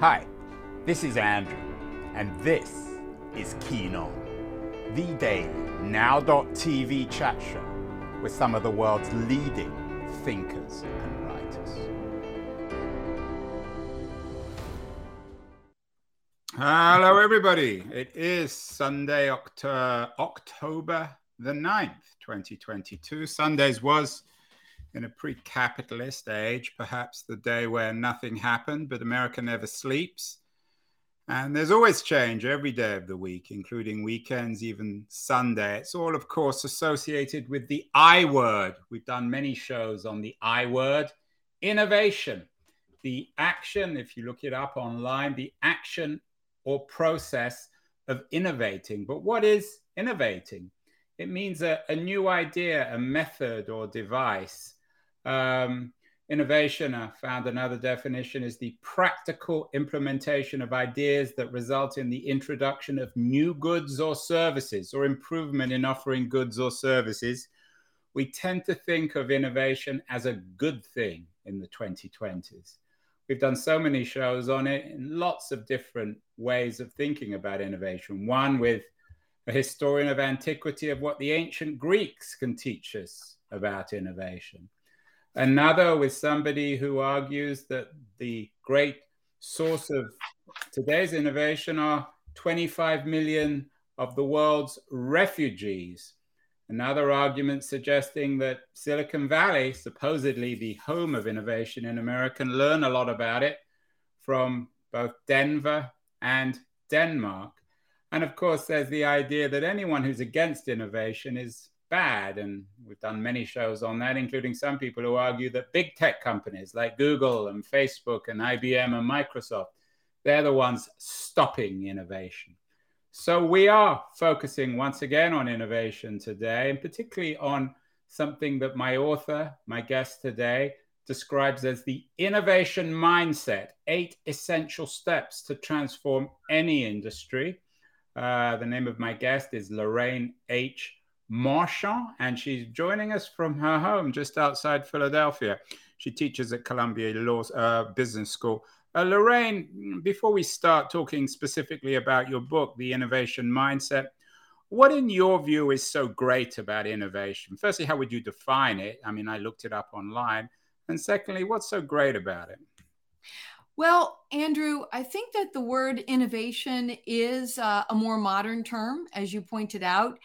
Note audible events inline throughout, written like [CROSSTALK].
Hi, this is Andrew, and this is Keen On, the daily now.tv chat show with some of the world's leading thinkers and writers. Hello, everybody. It is Sunday, October the 9th, 2022. Sundays was in a pre capitalist age, perhaps the day where nothing happened, but America never sleeps. And there's always change every day of the week, including weekends, even Sunday. It's all, of course, associated with the I word. We've done many shows on the I word innovation, the action, if you look it up online, the action or process of innovating. But what is innovating? It means a, a new idea, a method or device um, innovation, I found another definition, is the practical implementation of ideas that result in the introduction of new goods or services or improvement in offering goods or services. We tend to think of innovation as a good thing in the 2020s. We've done so many shows on it in lots of different ways of thinking about innovation. One with a historian of antiquity of what the ancient Greeks can teach us about innovation Another with somebody who argues that the great source of today's innovation are 25 million of the world's refugees. Another argument suggesting that Silicon Valley, supposedly the home of innovation in America, can learn a lot about it from both Denver and Denmark. And of course, there's the idea that anyone who's against innovation is bad. And we've done many shows on that, including some people who argue that big tech companies like Google and Facebook and IBM and Microsoft, they're the ones stopping innovation. So we are focusing once again on innovation today, and particularly on something that my author, my guest today, describes as the innovation mindset eight essential steps to transform any industry. Uh, the name of my guest is Lorraine H. Marchand, and she's joining us from her home just outside Philadelphia. She teaches at Columbia Law uh, Business School. Uh, Lorraine, before we start talking specifically about your book, The Innovation Mindset, what in your view is so great about innovation? Firstly, how would you define it? I mean, I looked it up online. And secondly, what's so great about it? Well, Andrew, I think that the word innovation is uh, a more modern term, as you pointed out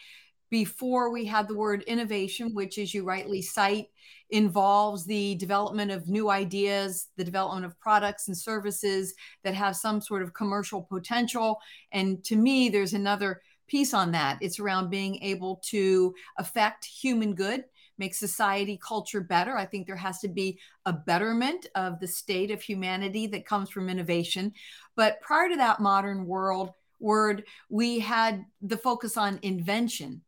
before we had the word innovation, which, as you rightly cite, involves the development of new ideas, the development of products and services that have some sort of commercial potential. And to me, there's another piece on that. It's around being able to affect human good, make society culture better. I think there has to be a betterment of the state of humanity that comes from innovation. But prior to that modern world, word, we had the focus on invention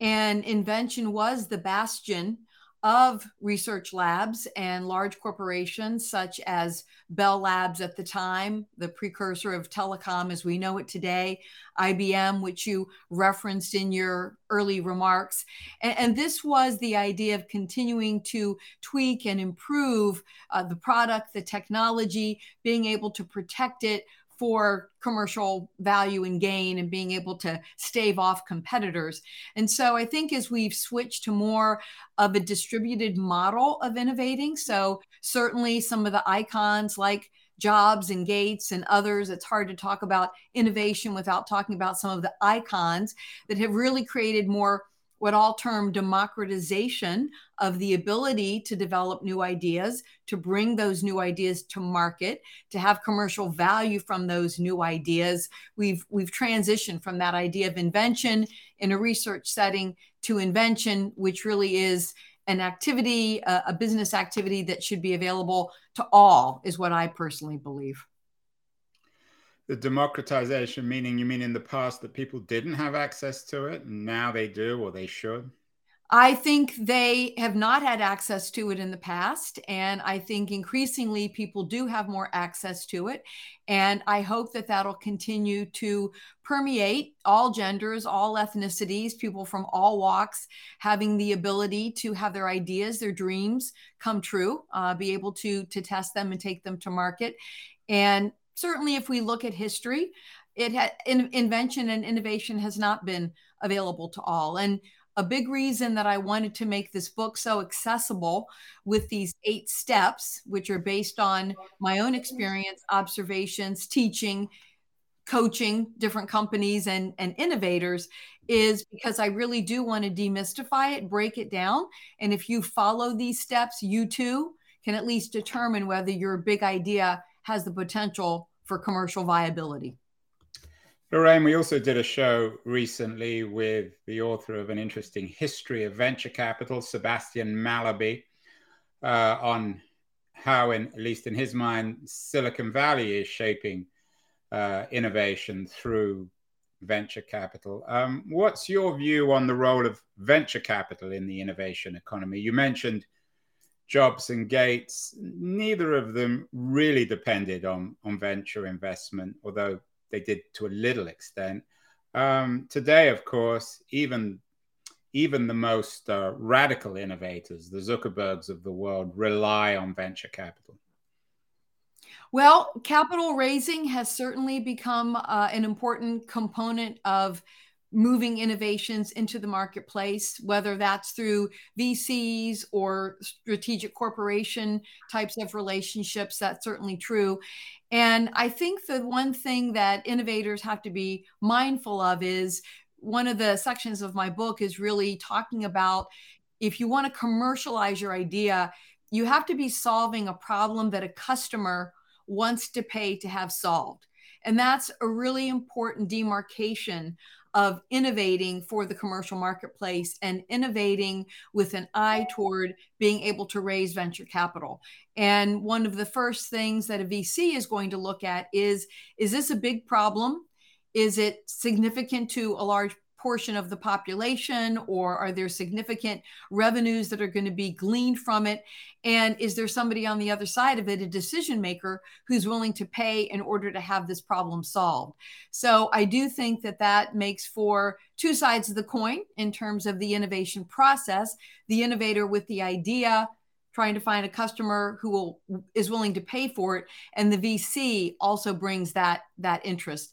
and invention was the bastion of research labs and large corporations such as Bell Labs at the time, the precursor of telecom as we know it today, IBM, which you referenced in your early remarks. And, and this was the idea of continuing to tweak and improve uh, the product, the technology, being able to protect it for commercial value and gain and being able to stave off competitors. And so I think as we've switched to more of a distributed model of innovating, so certainly some of the icons like Jobs and Gates and others, it's hard to talk about innovation without talking about some of the icons that have really created more what I'll term democratization of the ability to develop new ideas, to bring those new ideas to market, to have commercial value from those new ideas. We've we've transitioned from that idea of invention in a research setting to invention, which really is an activity, a, a business activity that should be available to all, is what I personally believe the democratization meaning you mean in the past that people didn't have access to it and now they do or they should I think they have not had access to it in the past. And I think increasingly people do have more access to it. And I hope that that'll continue to permeate all genders, all ethnicities, people from all walks, having the ability to have their ideas, their dreams come true, uh, be able to, to test them and take them to market. And certainly, if we look at history, it had in, invention and innovation has not been available to all. And a big reason that I wanted to make this book so accessible with these eight steps, which are based on my own experience, observations, teaching, coaching different companies and, and innovators, is because I really do want to demystify it, break it down. And if you follow these steps, you too can at least determine whether your big idea has the potential for commercial viability. Lorraine, we also did a show recently with the author of an interesting history of venture capital, Sebastian Mallaby, uh, on how, in, at least in his mind, Silicon Valley is shaping uh, innovation through venture capital. Um, what's your view on the role of venture capital in the innovation economy? You mentioned Jobs and Gates. Neither of them really depended on, on venture investment, although they did to a little extent. Um, today, of course, even even the most uh, radical innovators, the Zuckerbergs of the world, rely on venture capital. Well, capital raising has certainly become uh, an important component of moving innovations into the marketplace, whether that's through VCs or strategic corporation types of relationships. That's certainly true. And I think the one thing that innovators have to be mindful of is one of the sections of my book is really talking about if you want to commercialize your idea, you have to be solving a problem that a customer wants to pay to have solved. And that's a really important demarcation of innovating for the commercial marketplace and innovating with an eye toward being able to raise venture capital. And one of the first things that a VC is going to look at is is this a big problem? Is it significant to a large portion of the population or are there significant revenues that are going to be gleaned from it? And is there somebody on the other side of it a decision maker who's willing to pay in order to have this problem solved? So i do think that that makes for two sides of the coin in terms of the innovation process. The innovator with the idea trying to find a customer who will is willing to pay for it and the vc also brings that that interest.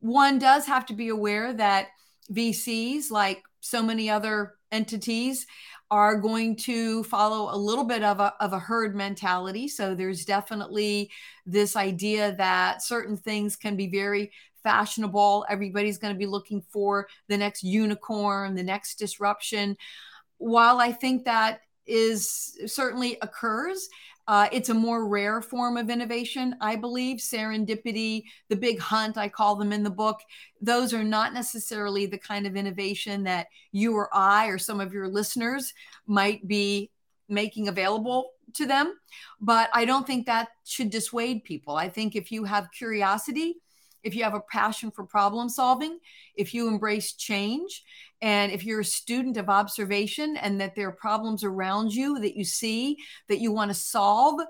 One does have to be aware that VCs, like so many other entities, are going to follow a little bit of a, of a herd mentality. So there's definitely this idea that certain things can be very fashionable. Everybody's going to be looking for the next unicorn, the next disruption. While I think that is certainly occurs, uh, it's a more rare form of innovation, I believe. Serendipity, the big hunt, I call them in the book. Those are not necessarily the kind of innovation that you or I or some of your listeners might be making available to them. But I don't think that should dissuade people. I think if you have curiosity, if you have a passion for problem solving, if you embrace change, and if you're a student of observation and that there are problems around you that you see that you want to solve,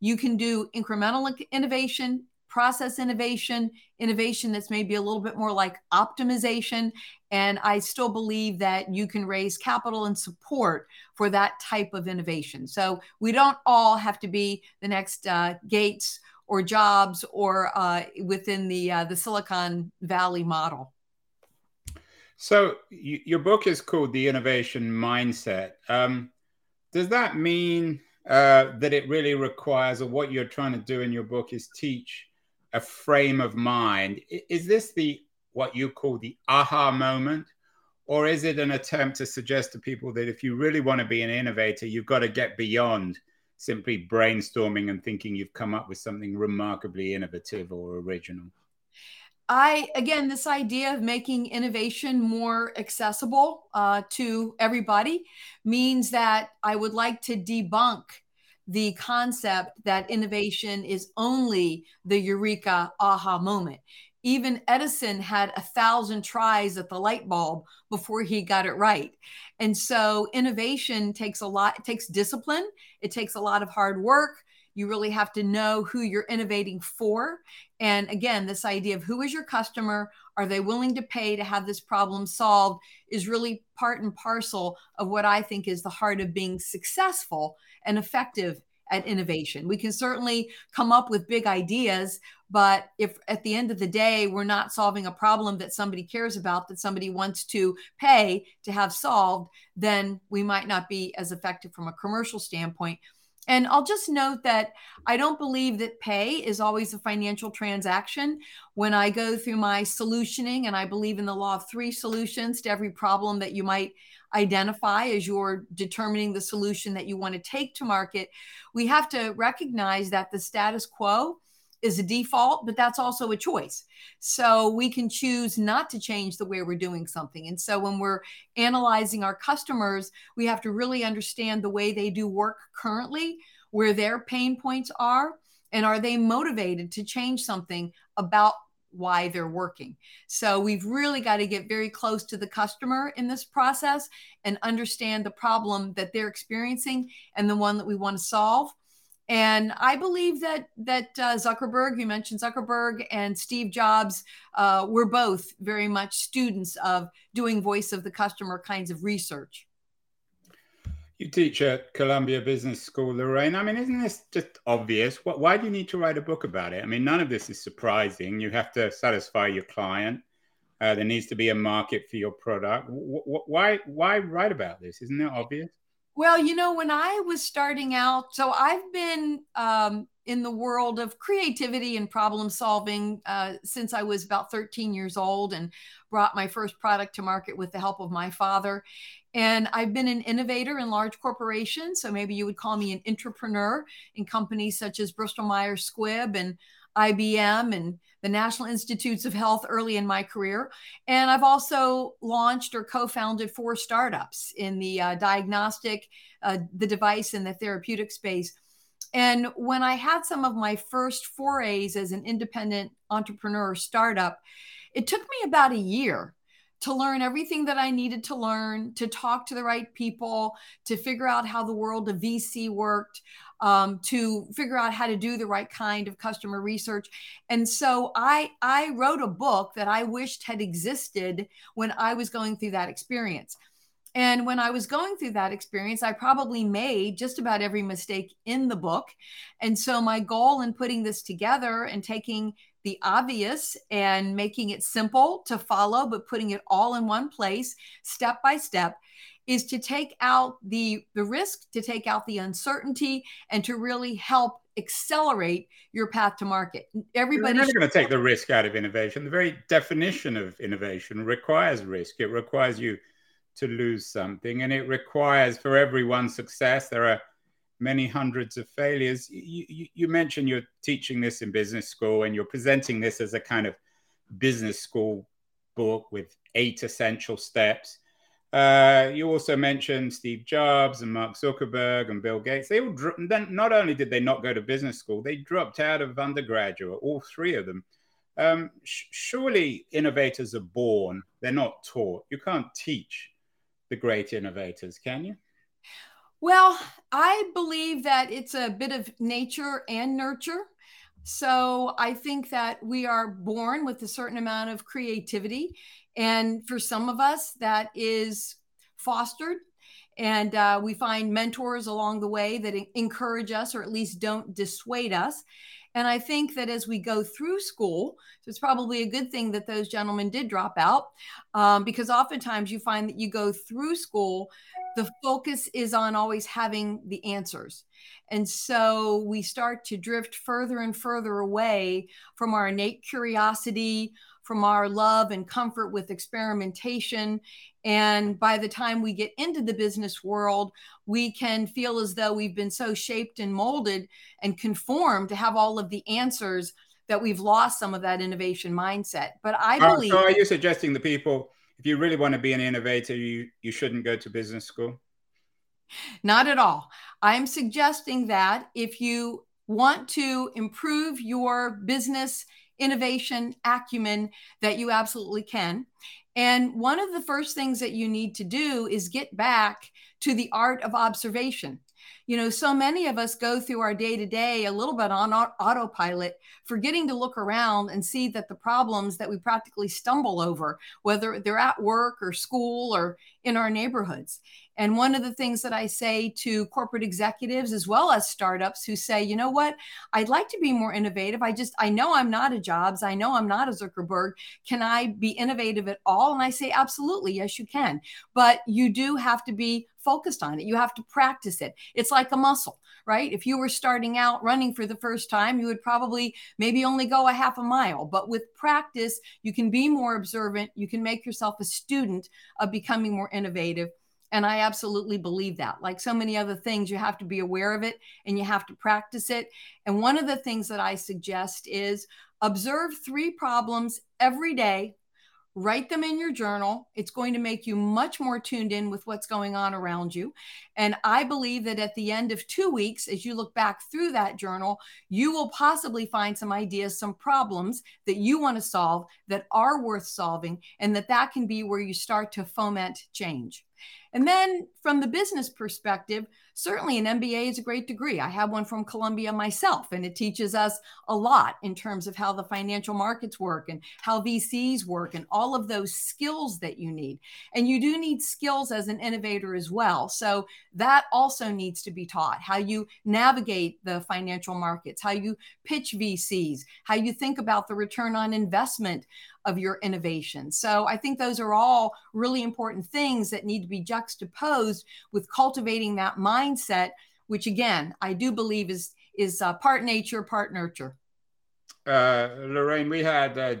you can do incremental innovation, process innovation, innovation that's maybe a little bit more like optimization. And I still believe that you can raise capital and support for that type of innovation. So we don't all have to be the next uh, Gates or Jobs or uh, within the uh, the Silicon Valley model. So your book is called The Innovation Mindset. Um, does that mean uh, that it really requires, or what you're trying to do in your book is teach a frame of mind? Is this the what you call the aha moment? Or is it an attempt to suggest to people that if you really want to be an innovator, you've got to get beyond simply brainstorming and thinking you've come up with something remarkably innovative or original? I, again, this idea of making innovation more accessible uh, to everybody means that I would like to debunk the concept that innovation is only the eureka aha moment. Even Edison had a thousand tries at the light bulb before he got it right. And so innovation takes a lot, it takes discipline, it takes a lot of hard work. You really have to know who you're innovating for. And again, this idea of who is your customer? Are they willing to pay to have this problem solved is really part and parcel of what I think is the heart of being successful and effective at innovation. We can certainly come up with big ideas, but if at the end of the day we're not solving a problem that somebody cares about, that somebody wants to pay to have solved, then we might not be as effective from a commercial standpoint. And I'll just note that I don't believe that pay is always a financial transaction. When I go through my solutioning, and I believe in the law of three solutions to every problem that you might identify as you're determining the solution that you want to take to market, we have to recognize that the status quo is a default, but that's also a choice. So we can choose not to change the way we're doing something. And so when we're analyzing our customers, we have to really understand the way they do work currently, where their pain points are, and are they motivated to change something about why they're working. So we've really got to get very close to the customer in this process and understand the problem that they're experiencing and the one that we want to solve and I believe that that uh, Zuckerberg, you mentioned Zuckerberg and Steve Jobs, uh, were both very much students of doing voice of the customer kinds of research. You teach at Columbia Business School, Lorraine. I mean, isn't this just obvious? Why do you need to write a book about it? I mean, none of this is surprising. You have to satisfy your client. Uh, there needs to be a market for your product. Why, why write about this? Isn't it obvious? Well, you know, when I was starting out, so I've been um, in the world of creativity and problem solving uh, since I was about 13 years old and brought my first product to market with the help of my father. And I've been an innovator in large corporations. So maybe you would call me an entrepreneur in companies such as Bristol Myers Squibb and IBM and the National Institutes of Health early in my career. And I've also launched or co founded four startups in the uh, diagnostic, uh, the device, and the therapeutic space. And when I had some of my first forays as an independent entrepreneur startup, it took me about a year to learn everything that I needed to learn, to talk to the right people, to figure out how the world of VC worked, um, to figure out how to do the right kind of customer research. And so I I wrote a book that I wished had existed when I was going through that experience. And when I was going through that experience, I probably made just about every mistake in the book. And so, my goal in putting this together and taking the obvious and making it simple to follow, but putting it all in one place, step by step, is to take out the the risk to take out the uncertainty and to really help accelerate your path to market. Everybody's never going to take the risk out of innovation. The very definition of innovation requires risk. It requires you to lose something and it requires for every one success there are many hundreds of failures you, you, you mentioned you're teaching this in business school and you're presenting this as a kind of business school book with eight essential steps uh, you also mentioned Steve Jobs and Mark Zuckerberg and Bill Gates. They all dro- then not only did they not go to business school, they dropped out of undergraduate. All three of them. Um, sh- surely innovators are born; they're not taught. You can't teach the great innovators, can you? Well, I believe that it's a bit of nature and nurture. So I think that we are born with a certain amount of creativity. And for some of us, that is fostered. And uh, we find mentors along the way that encourage us or at least don't dissuade us. And I think that as we go through school, so it's probably a good thing that those gentlemen did drop out um, because oftentimes you find that you go through school, the focus is on always having the answers. And so we start to drift further and further away from our innate curiosity, from our love and comfort with experimentation. And by the time we get into the business world, we can feel as though we've been so shaped and molded and conformed to have all of the answers that we've lost some of that innovation mindset. But I uh, believe. so, are you suggesting the people, if you really want to be an innovator, you, you shouldn't go to business school? Not at all. I'm suggesting that if you want to improve your business innovation acumen that you absolutely can. And one of the first things that you need to do is get back to the art of observation. You know, so many of us go through our day to day a little bit on autopilot, forgetting to look around and see that the problems that we practically stumble over, whether they're at work or school or in our neighborhoods. And one of the things that I say to corporate executives as well as startups who say, you know what, I'd like to be more innovative. I just, I know I'm not a Jobs. I know I'm not a Zuckerberg. Can I be innovative at all? And I say, absolutely. Yes, you can. But you do have to be focused on it. You have to practice it. It's like a muscle, right? If you were starting out running for the first time, you would probably maybe only go a half a mile. But with practice, you can be more observant. You can make yourself a student of becoming more innovative. And I absolutely believe that. Like so many other things, you have to be aware of it and you have to practice it. And one of the things that I suggest is observe three problems every day write them in your journal. It's going to make you much more tuned in with what's going on around you. And I believe that at the end of two weeks, as you look back through that journal, you will possibly find some ideas, some problems that you want to solve that are worth solving, and that that can be where you start to foment change. And then from the business perspective, certainly an MBA is a great degree. I have one from Columbia myself, and it teaches us a lot in terms of how the financial markets work and how VCs work and all of those skills that you need. And you do need skills as an innovator as well. So that also needs to be taught how you navigate the financial markets, how you pitch VCs, how you think about the return on investment of your innovation. So I think those are all really important things that need to be juxtaposed with cultivating that mindset, which again, I do believe is is uh, part nature, part nurture. Uh, Lorraine, we had uh,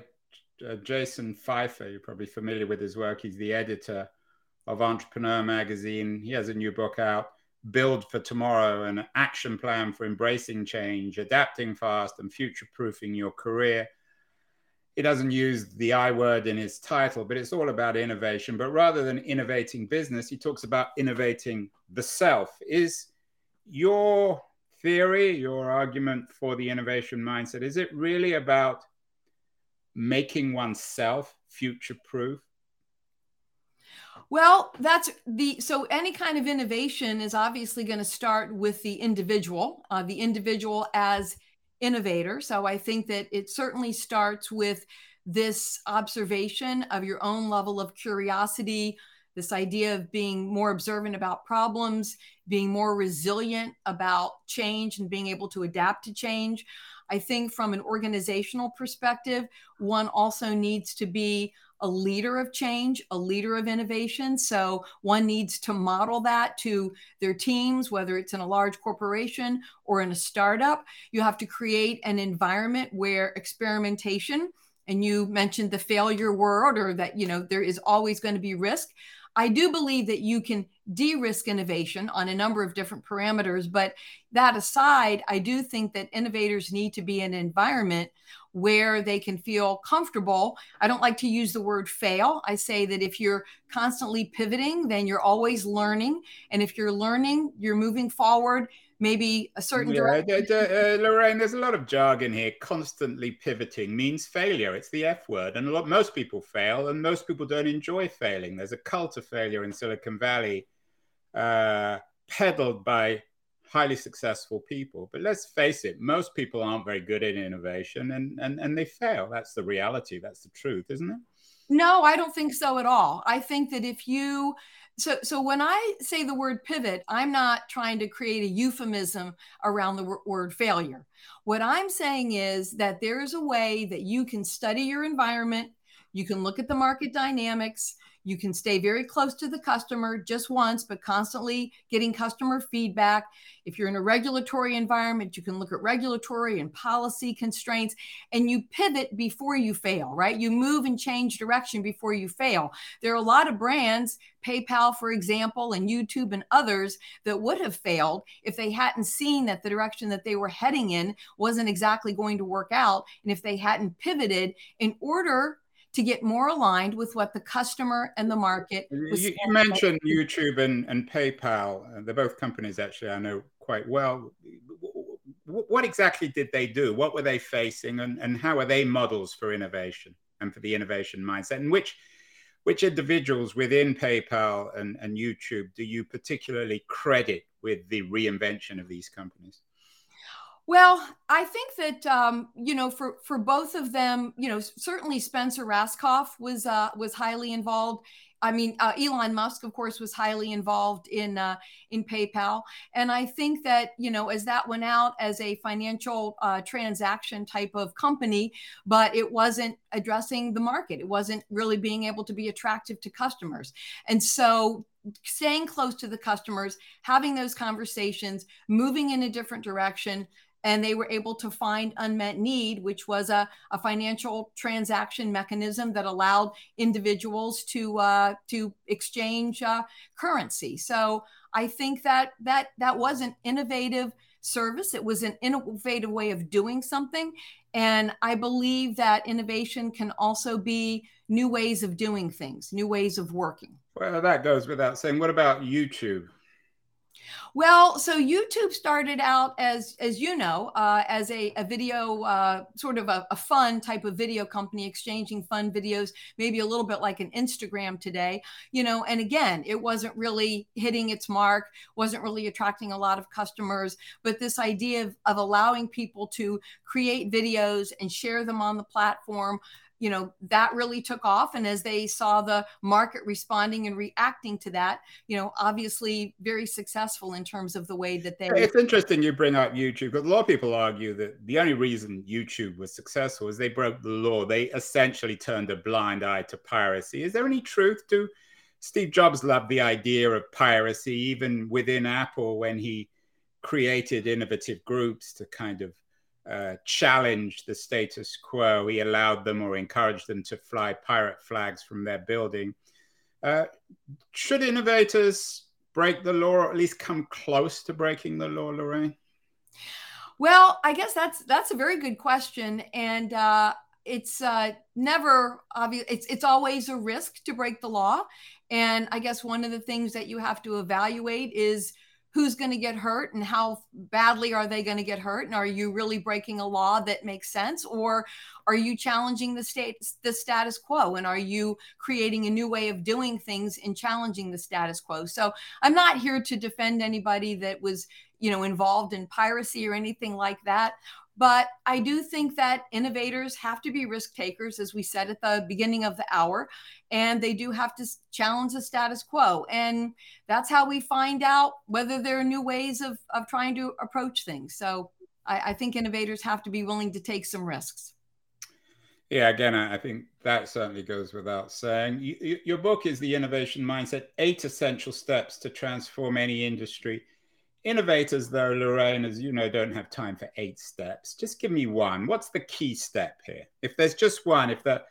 uh, Jason Feifer. You're probably familiar with his work. He's the editor of Entrepreneur Magazine. He has a new book out, Build for Tomorrow, an action plan for embracing change, adapting fast, and future proofing your career he doesn't use the I word in his title, but it's all about innovation. But rather than innovating business, he talks about innovating the self. Is your theory, your argument for the innovation mindset, is it really about making oneself future proof? Well, that's the so any kind of innovation is obviously going to start with the individual, uh, the individual as innovator. So I think that it certainly starts with this observation of your own level of curiosity, this idea of being more observant about problems, being more resilient about change and being able to adapt to change. I think from an organizational perspective, one also needs to be a leader of change, a leader of innovation. So one needs to model that to their teams, whether it's in a large corporation or in a startup. You have to create an environment where experimentation, and you mentioned the failure word or that, you know, there is always going to be risk. I do believe that you can de risk innovation on a number of different parameters. But that aside, I do think that innovators need to be in an environment where they can feel comfortable. I don't like to use the word fail. I say that if you're constantly pivoting, then you're always learning. And if you're learning, you're moving forward maybe a certain yeah, direction. Uh, Lorraine, there's a lot of jargon here. Constantly pivoting means failure. It's the F word, and a lot most people fail, and most people don't enjoy failing. There's a cult of failure in Silicon Valley, uh, peddled by highly successful people. But let's face it, most people aren't very good at innovation, and and and they fail. That's the reality. That's the truth, isn't it? No, I don't think so at all. I think that if you so so when I say the word pivot, I'm not trying to create a euphemism around the word failure. What I'm saying is that there is a way that you can study your environment, you can look at the market dynamics, you can stay very close to the customer just once, but constantly getting customer feedback. If you're in a regulatory environment, you can look at regulatory and policy constraints and you pivot before you fail, right? You move and change direction before you fail. There are a lot of brands, PayPal, for example, and YouTube and others that would have failed if they hadn't seen that the direction that they were heading in wasn't exactly going to work out. And if they hadn't pivoted in order to get more aligned with what the customer and the market. You, you, mentioned YouTube and, and PayPal. Uh, they're both companies actually I know quite well. What exactly did they do? What were they facing, and, and how are they models for innovation and for the innovation mindset? And which which individuals within PayPal and, and YouTube do you particularly credit with the reinvention of these companies? Well, I think that um, you know for for both of them, you know, certainly Spencer Rascoff was uh, was highly involved. I mean, uh, Elon Musk, of course, was highly involved in uh, in PayPal, and I think that you know as that went out as a financial uh, transaction type of company, but it wasn't addressing the market. It wasn't really being able to be attractive to customers, and so staying close to the customers, having those conversations, moving in a different direction, and they were able to find unmet need, which was a, a financial transaction mechanism that allowed individuals to uh, to exchange uh, currency. So I think that that that was an innovative service. It was an innovative way of doing something, and I believe that innovation can also be new ways of doing things, new ways of working. Well, that goes without saying. What about YouTube? Well, so YouTube started out as, as you know, uh, as a, a video, uh, sort of a, a, fun type of video company, exchanging fun videos, maybe a little bit like an Instagram today, you know. And again, it wasn't really hitting its mark, wasn't really attracting a lot of customers. But this idea of, of allowing people to create videos and share them on the platform you know that really took off and as they saw the market responding and reacting to that you know obviously very successful in terms of the way that they it's interesting you bring up youtube because a lot of people argue that the only reason youtube was successful is they broke the law. They essentially turned a blind eye to piracy. Is there any truth to steve jobs loved the idea of piracy even within apple when he created innovative groups to kind of uh, challenged the status quo. He allowed them or encouraged them to fly pirate flags from their building. Uh, should innovators break the law or at least come close to breaking the law, Lorraine? Well, I guess that's that's a very good question, and uh, it's uh, never obvious. It's it's always a risk to break the law, and I guess one of the things that you have to evaluate is who's going to get hurt and how badly are they going to get hurt? And are you really breaking a law that makes sense? Or are you challenging the state the status quo? And are you creating a new way of doing things and challenging the status quo? So i'm not here to defend anybody that was you know involved in piracy or anything like that but I do think that innovators have to be risk takers, as we said at the beginning of the hour, and they do have to challenge the status quo. And that's how we find out whether there are new ways of, of trying to approach things. So I, I think innovators have to be willing to take some risks. Yeah, again, I think that certainly goes without saying. You, your book is The Innovation Mindset Eight Essential Steps to Transform Any Industry Innovators, though, Lorraine, as you know, don't have time for eight steps. Just give me one. What's the key step here? If there's just one, if that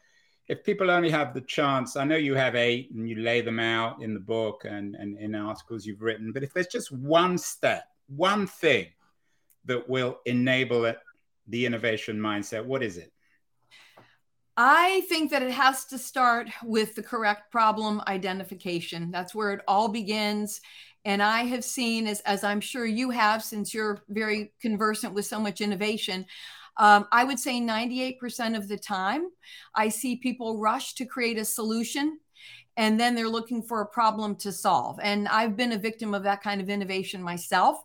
if people only have the chance, I know you have eight and you lay them out in the book and, and in articles you've written, but if there's just one step, one thing that will enable it, the innovation mindset, what is it? I think that it has to start with the correct problem identification. That's where it all begins. And I have seen, as, as I'm sure you have, since you're very conversant with so much innovation, um, I would say 98% of the time, I see people rush to create a solution and then they're looking for a problem to solve. And I've been a victim of that kind of innovation myself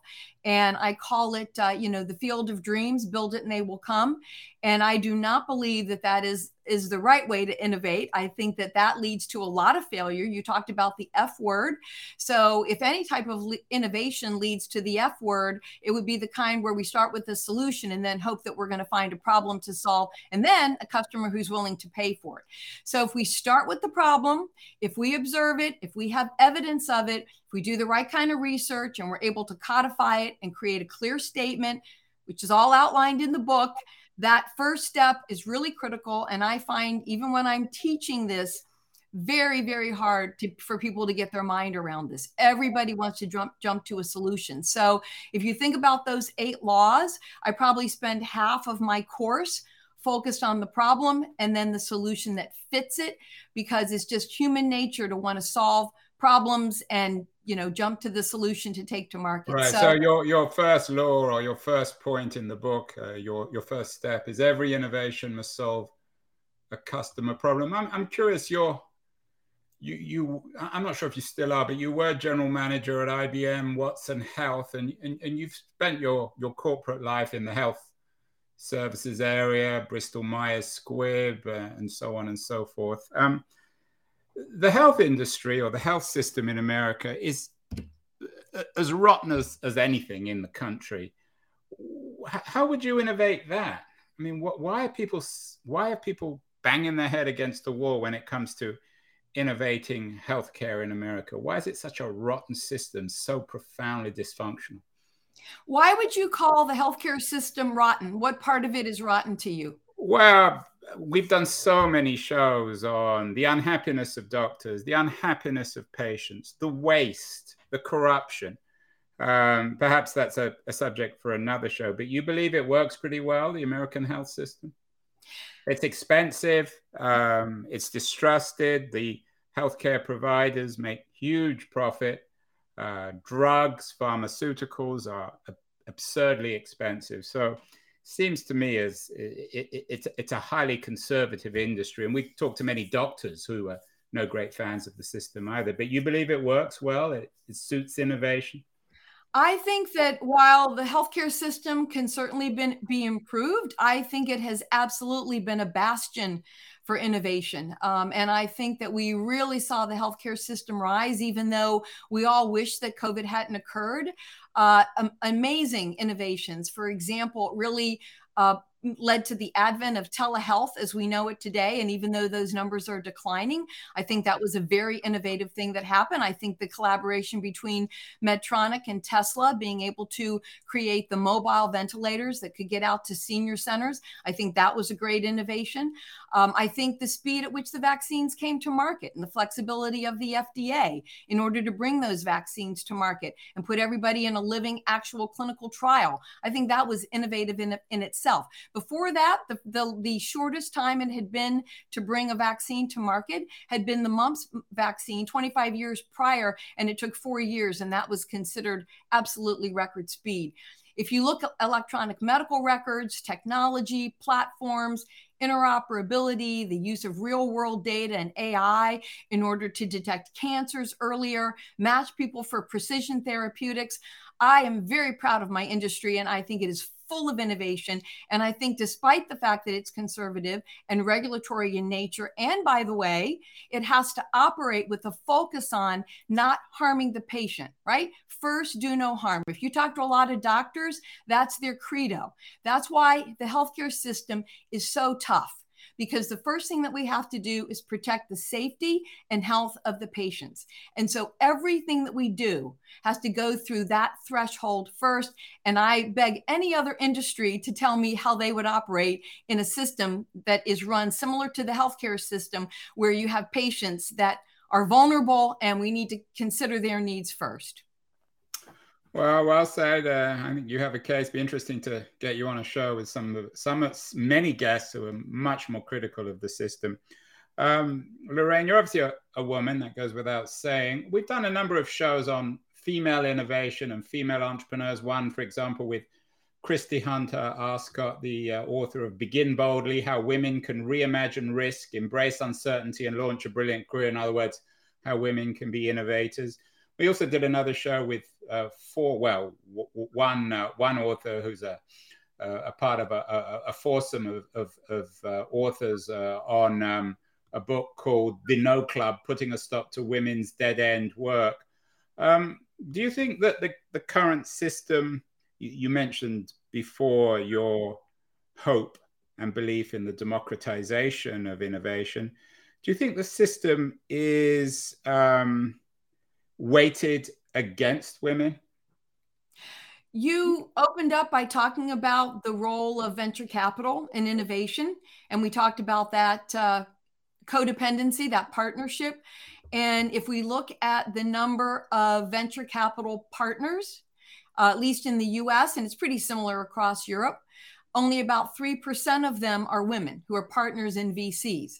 and I call it, uh, you know, the field of dreams. Build it, and they will come. And I do not believe that that is is the right way to innovate. I think that that leads to a lot of failure. You talked about the F word. So if any type of le- innovation leads to the F word, it would be the kind where we start with a solution and then hope that we're going to find a problem to solve, and then a customer who's willing to pay for it. So if we start with the problem, if we observe it, if we have evidence of it, if we do the right kind of research and we're able to codify it and create a clear statement, which is all outlined in the book, that first step is really critical. And I find even when I'm teaching this, very very hard to, for people to get their mind around this everybody wants to jump jump to a solution so if you think about those eight laws i probably spend half of my course focused on the problem and then the solution that fits it because it's just human nature to want to solve problems and you know jump to the solution to take to market right so, so your your first law or your first point in the book uh, your your first step is every innovation must solve a customer problem i'm, I'm curious your you you i'm not sure if you still are but you were general manager at ibm watson health and and, and you've spent your your corporate life in the health services area, Bristol Myers Squibb, uh, and so on and so forth. Um, the health industry or the health system in America is uh, as rotten as, as anything in the country. How would you innovate that? I mean, what, why are people why are people banging their head against the wall when it comes to innovating healthcare in America? Why is it such a rotten system, so profoundly dysfunctional? Why would you call the healthcare system rotten? What part of it is rotten to you? Well, we've done so many shows on the unhappiness of doctors, the unhappiness of patients, the waste, the corruption. Um, perhaps that's a, a, subject for another show, but you believe it works pretty well, the American health system? It's expensive, um, it's distrusted, the healthcare providers make huge profit. Uh, drugs, pharmaceuticals are absurdly expensive. So, seems to me as it, it, it's it's a highly conservative industry, and we've talked to many doctors who are no great fans of the system either. But you believe it works well? It, it suits innovation. I think that while the healthcare system can certainly been, be improved, I think it has absolutely been a bastion for innovation. Um, and I think that we really saw the healthcare system rise, even though we all wish that COVID hadn't occurred. Uh, um, amazing innovations. For example, really uh, led to the advent of telehealth as we know it today. And even though those numbers are declining, I think that was a very innovative thing that happened. I think the collaboration between Medtronic and Tesla being able to create the mobile ventilators that could get out to senior centers, I think that was a great innovation. Um, I think the speed at which the vaccines came to market and the flexibility of the FDA in order to bring those vaccines to market and put everybody in a living actual clinical trial, I think that was innovative in, in itself. Before that, the, the, the shortest time it had been to bring a vaccine to market had been the mumps vaccine 25 years prior, and it took four years, and that was considered absolutely record speed. If you look at electronic medical records, technology, platforms, interoperability, the use of real world data and AI in order to detect cancers earlier, match people for precision therapeutics. I am very proud of my industry and I think it is full of innovation. And I think, despite the fact that it's conservative and regulatory in nature, and by the way, it has to operate with a focus on not harming the patient, right? First, do no harm. If you talk to a lot of doctors, that's their credo. That's why the healthcare system is so tough because the first thing that we have to do is protect the safety and health of the patients. And so everything that we do has to go through that threshold first. And I beg any other industry to tell me how they would operate in a system that is run similar to the healthcare system, where you have patients that are vulnerable and we need to consider their needs first. Well, well said. Uh, I think you have a case. Be interesting to get you on a show with some of some many guests who are much more critical of the system. Um, Lorraine, you're obviously a, a, woman. That goes without saying. We've done a number of shows on female innovation and female entrepreneurs. One, for example, with Christie Hunter Arscott, the uh, author of Begin Boldly: How Women Can Reimagine Risk, Embrace Uncertainty, and Launch a Brilliant Career. In other words, how women can be innovators. We also did another show with uh, four, well, w- one uh, one author who's a a part of a, a, foursome of, of, of uh, authors uh, on um, a book called The No Club: Putting a Stop to Women's Dead End Work. Um, do you think that the, the current system you, you mentioned before your hope and belief in the democratization of innovation? Do you think the system is um, weighted against women? You opened up by talking about the role of venture capital in innovation, and we talked about that uh, codependency, that partnership. And if we look at the number of venture capital partners, uh, at least in the US, and it's pretty similar across Europe, only about 3% of them are women who are partners in VCs.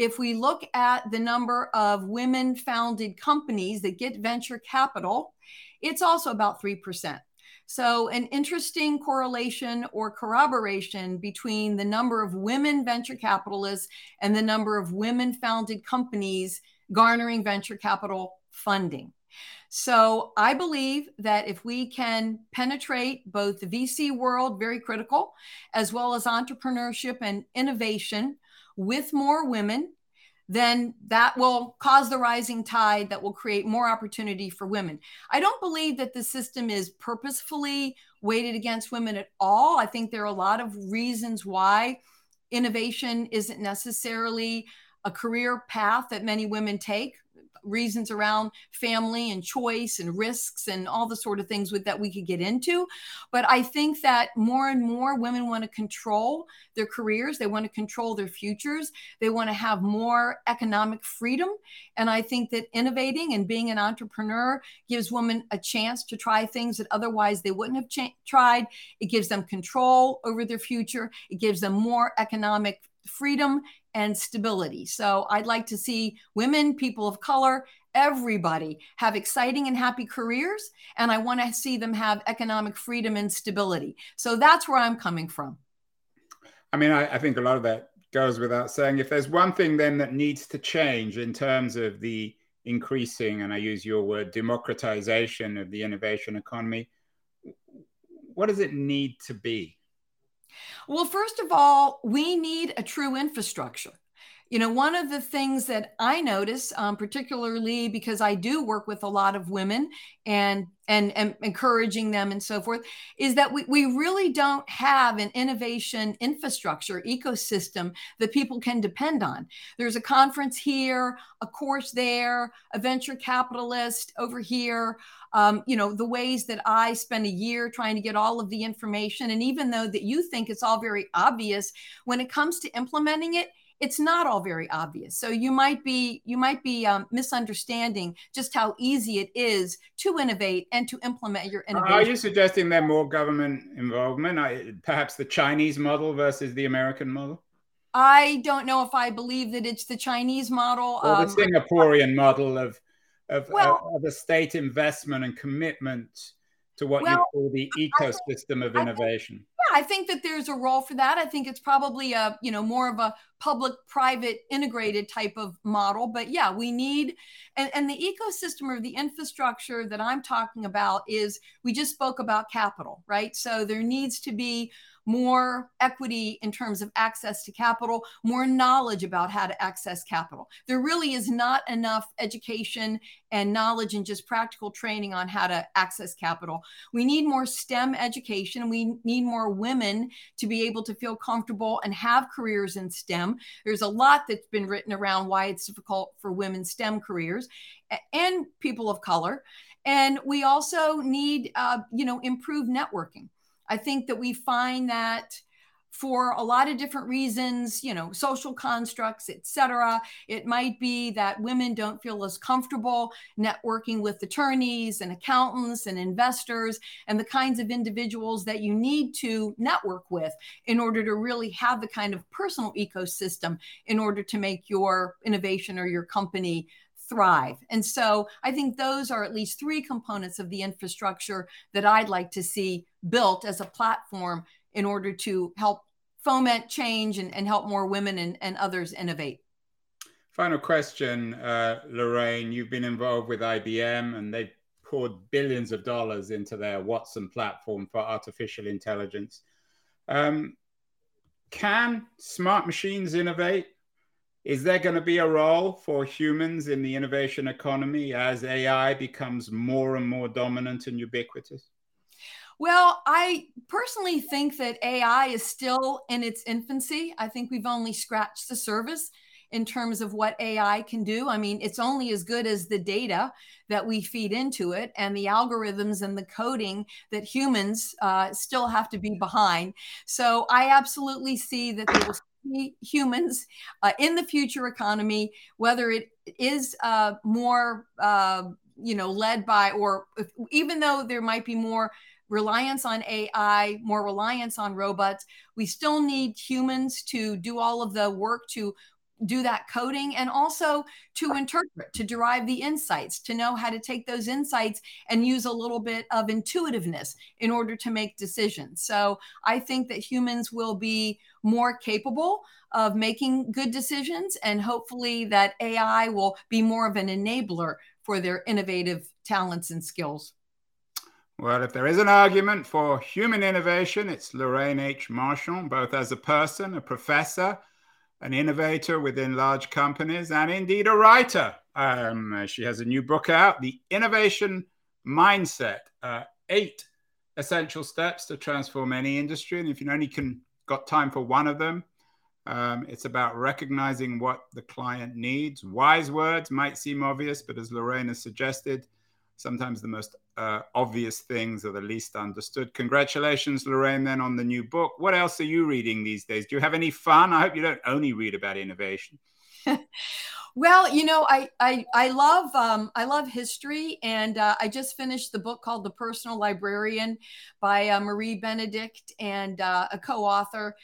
If we look at the number of women founded companies that get venture capital, it's also about 3%. So, an interesting correlation or corroboration between the number of women venture capitalists and the number of women founded companies garnering venture capital funding. So I believe that if we can penetrate both the VC world, very critical, as well as entrepreneurship and innovation with more women, then that will cause the rising tide that will create more opportunity for women. I don't believe that the system is purposefully weighted against women at all. I think there are a lot of reasons why innovation isn't necessarily a career path that many women take reasons around family and choice and risks and all the sort of things with that we could get into. But i think that more and more women want to control their careers they want to control their futures they want to have more economic freedom. And i think that innovating and being an entrepreneur gives women a chance to try things that otherwise they wouldn't have tried. It gives them control over their future. It gives them more economic freedom and stability. So I'd like to see women, people of color, everybody have exciting and happy careers. And I want to see them have economic freedom and stability. So that's where I'm coming from. I mean, I, I think a lot of that goes without saying. If there's one thing then that needs to change in terms of the increasing, and I use your word, democratization of the innovation economy, what does it need to be? Well, first of all, we need a true infrastructure. You know, one of the things that I notice, um, particularly because I do work with a lot of women and, and and encouraging them and so forth, is that we, we really don't have an innovation infrastructure ecosystem that people can depend on. There's a conference here, a course there, a venture capitalist over here um, you know the ways that i spend a year trying to get all of the information and even though that you think it's all very obvious when it comes to implementing it it's not all very obvious so you might be you might be um, misunderstanding just how easy it is to innovate and to implement your innovation are you suggesting there more government involvement perhaps the chinese model versus the american model i don't know if i believe that it's the chinese model or the um, singaporean model of of, well, of a state investment and commitment to what well, you call the ecosystem of innovation? Think, yeah, I think that there's a role for that. I think it's probably a you know more of a public-private integrated type of model. But yeah, we need and, and the ecosystem or the infrastructure that I'm talking about is we just spoke about capital, right? So there needs to be more equity in terms of access to capital, more knowledge about how to access capital. There really is not enough education and knowledge and just practical training on how to access capital. We need more STEM education. We need more women to be able to feel comfortable and have careers in STEM. There's a lot that's been written around why it's difficult for women STEM careers and people of color. And we also need, uh, you know, improved networking. I think that we find that for a lot of different reasons, you know, social constructs, etc. It might be that women don't feel as comfortable networking with attorneys and accountants and investors and the kinds of individuals that you need to network with in order to really have the kind of personal ecosystem in order to make your innovation or your company thrive. And so I think those are at least three components of the infrastructure that I'd like to see built as a platform in order to help foment change and, and help more women and, and others innovate. Final question, uh, Lorraine. You've been involved with IBM and they've poured billions of dollars into their Watson platform for artificial intelligence. Um, can smart machines innovate? Is there going to be a role for humans in the innovation economy as AI becomes more and more dominant and ubiquitous? Well, I personally think that AI is still in its infancy. I think we've only scratched the surface in terms of what AI can do. I mean, it's only as good as the data that we feed into it and the algorithms and the coding that humans uh, still have to be behind. So I absolutely see that there will be humans uh, in the future economy, whether it is uh, more, uh, you know, led by, or if, even though there might be more reliance on AI, more reliance on robots, we still need humans to do all of the work to do that coding and also to interpret, to derive the insights, to know how to take those insights and use a little bit of intuitiveness in order to make decisions. So I think that humans will be more capable of making good decisions and hopefully that AI will be more of an enabler for their innovative talents and skills. Well, if there is an argument for human innovation, it's Lorraine H. Marchand, both as a person, a professor, an innovator within large companies, and indeed a writer. Um, she has a new book out, The Innovation Mindset uh, Eight Essential Steps to Transform Any Industry. And if you only can got time for one of them, um, it's about recognizing what the client needs. Wise words might seem obvious, but as Lorraine has suggested, sometimes the most uh, obvious things are the least understood. Congratulations, Lorraine, then on the new book. What else are you reading these days? Do you have any fun? I hope you don't only read about innovation. [LAUGHS] well, you know, I I, I love um, I love history, and uh, I just finished the book called The Personal Librarian by uh, Marie Benedict and uh, a co-author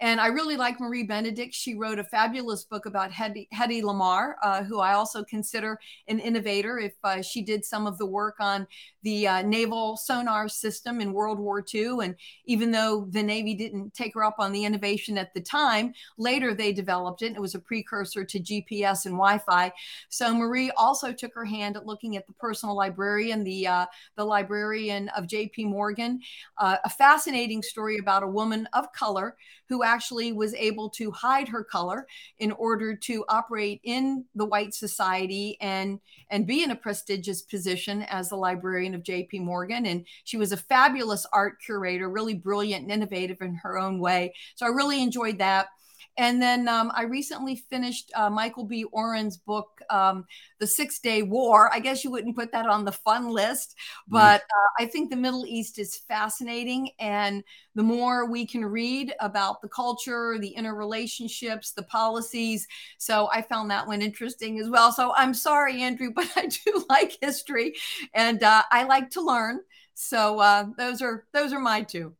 and I really like Marie Benedict. She wrote a fabulous book about Hedy, Hedy Lamarr, uh, who I also consider an innovator. If uh, she did some of the work on the uh, naval sonar system in World War II, and even though the Navy didn't take her up on the innovation at the time, later they developed it. It was a precursor to GPS and Wi-Fi. So Marie also took her hand at looking at the personal librarian, the uh, the librarian of J.P. Morgan, uh, a fascinating story about a woman of color who actually was able to hide her color in order to operate in the white society and and be in a prestigious position as the librarian of JP Morgan. And she was a fabulous art curator really brilliant and innovative in her own way. So I really enjoyed that and then um, I recently finished uh, Michael B. Oren's book, um, The Six Day War. I guess you wouldn't put that on the fun list, but uh, I think the Middle East is fascinating. And the more we can read about the culture, the interrelationships, the policies. So I found that one interesting as well. So I'm sorry, Andrew, [LAUGHS] but I do like history and uh, I like to learn. So uh, those are those are my two.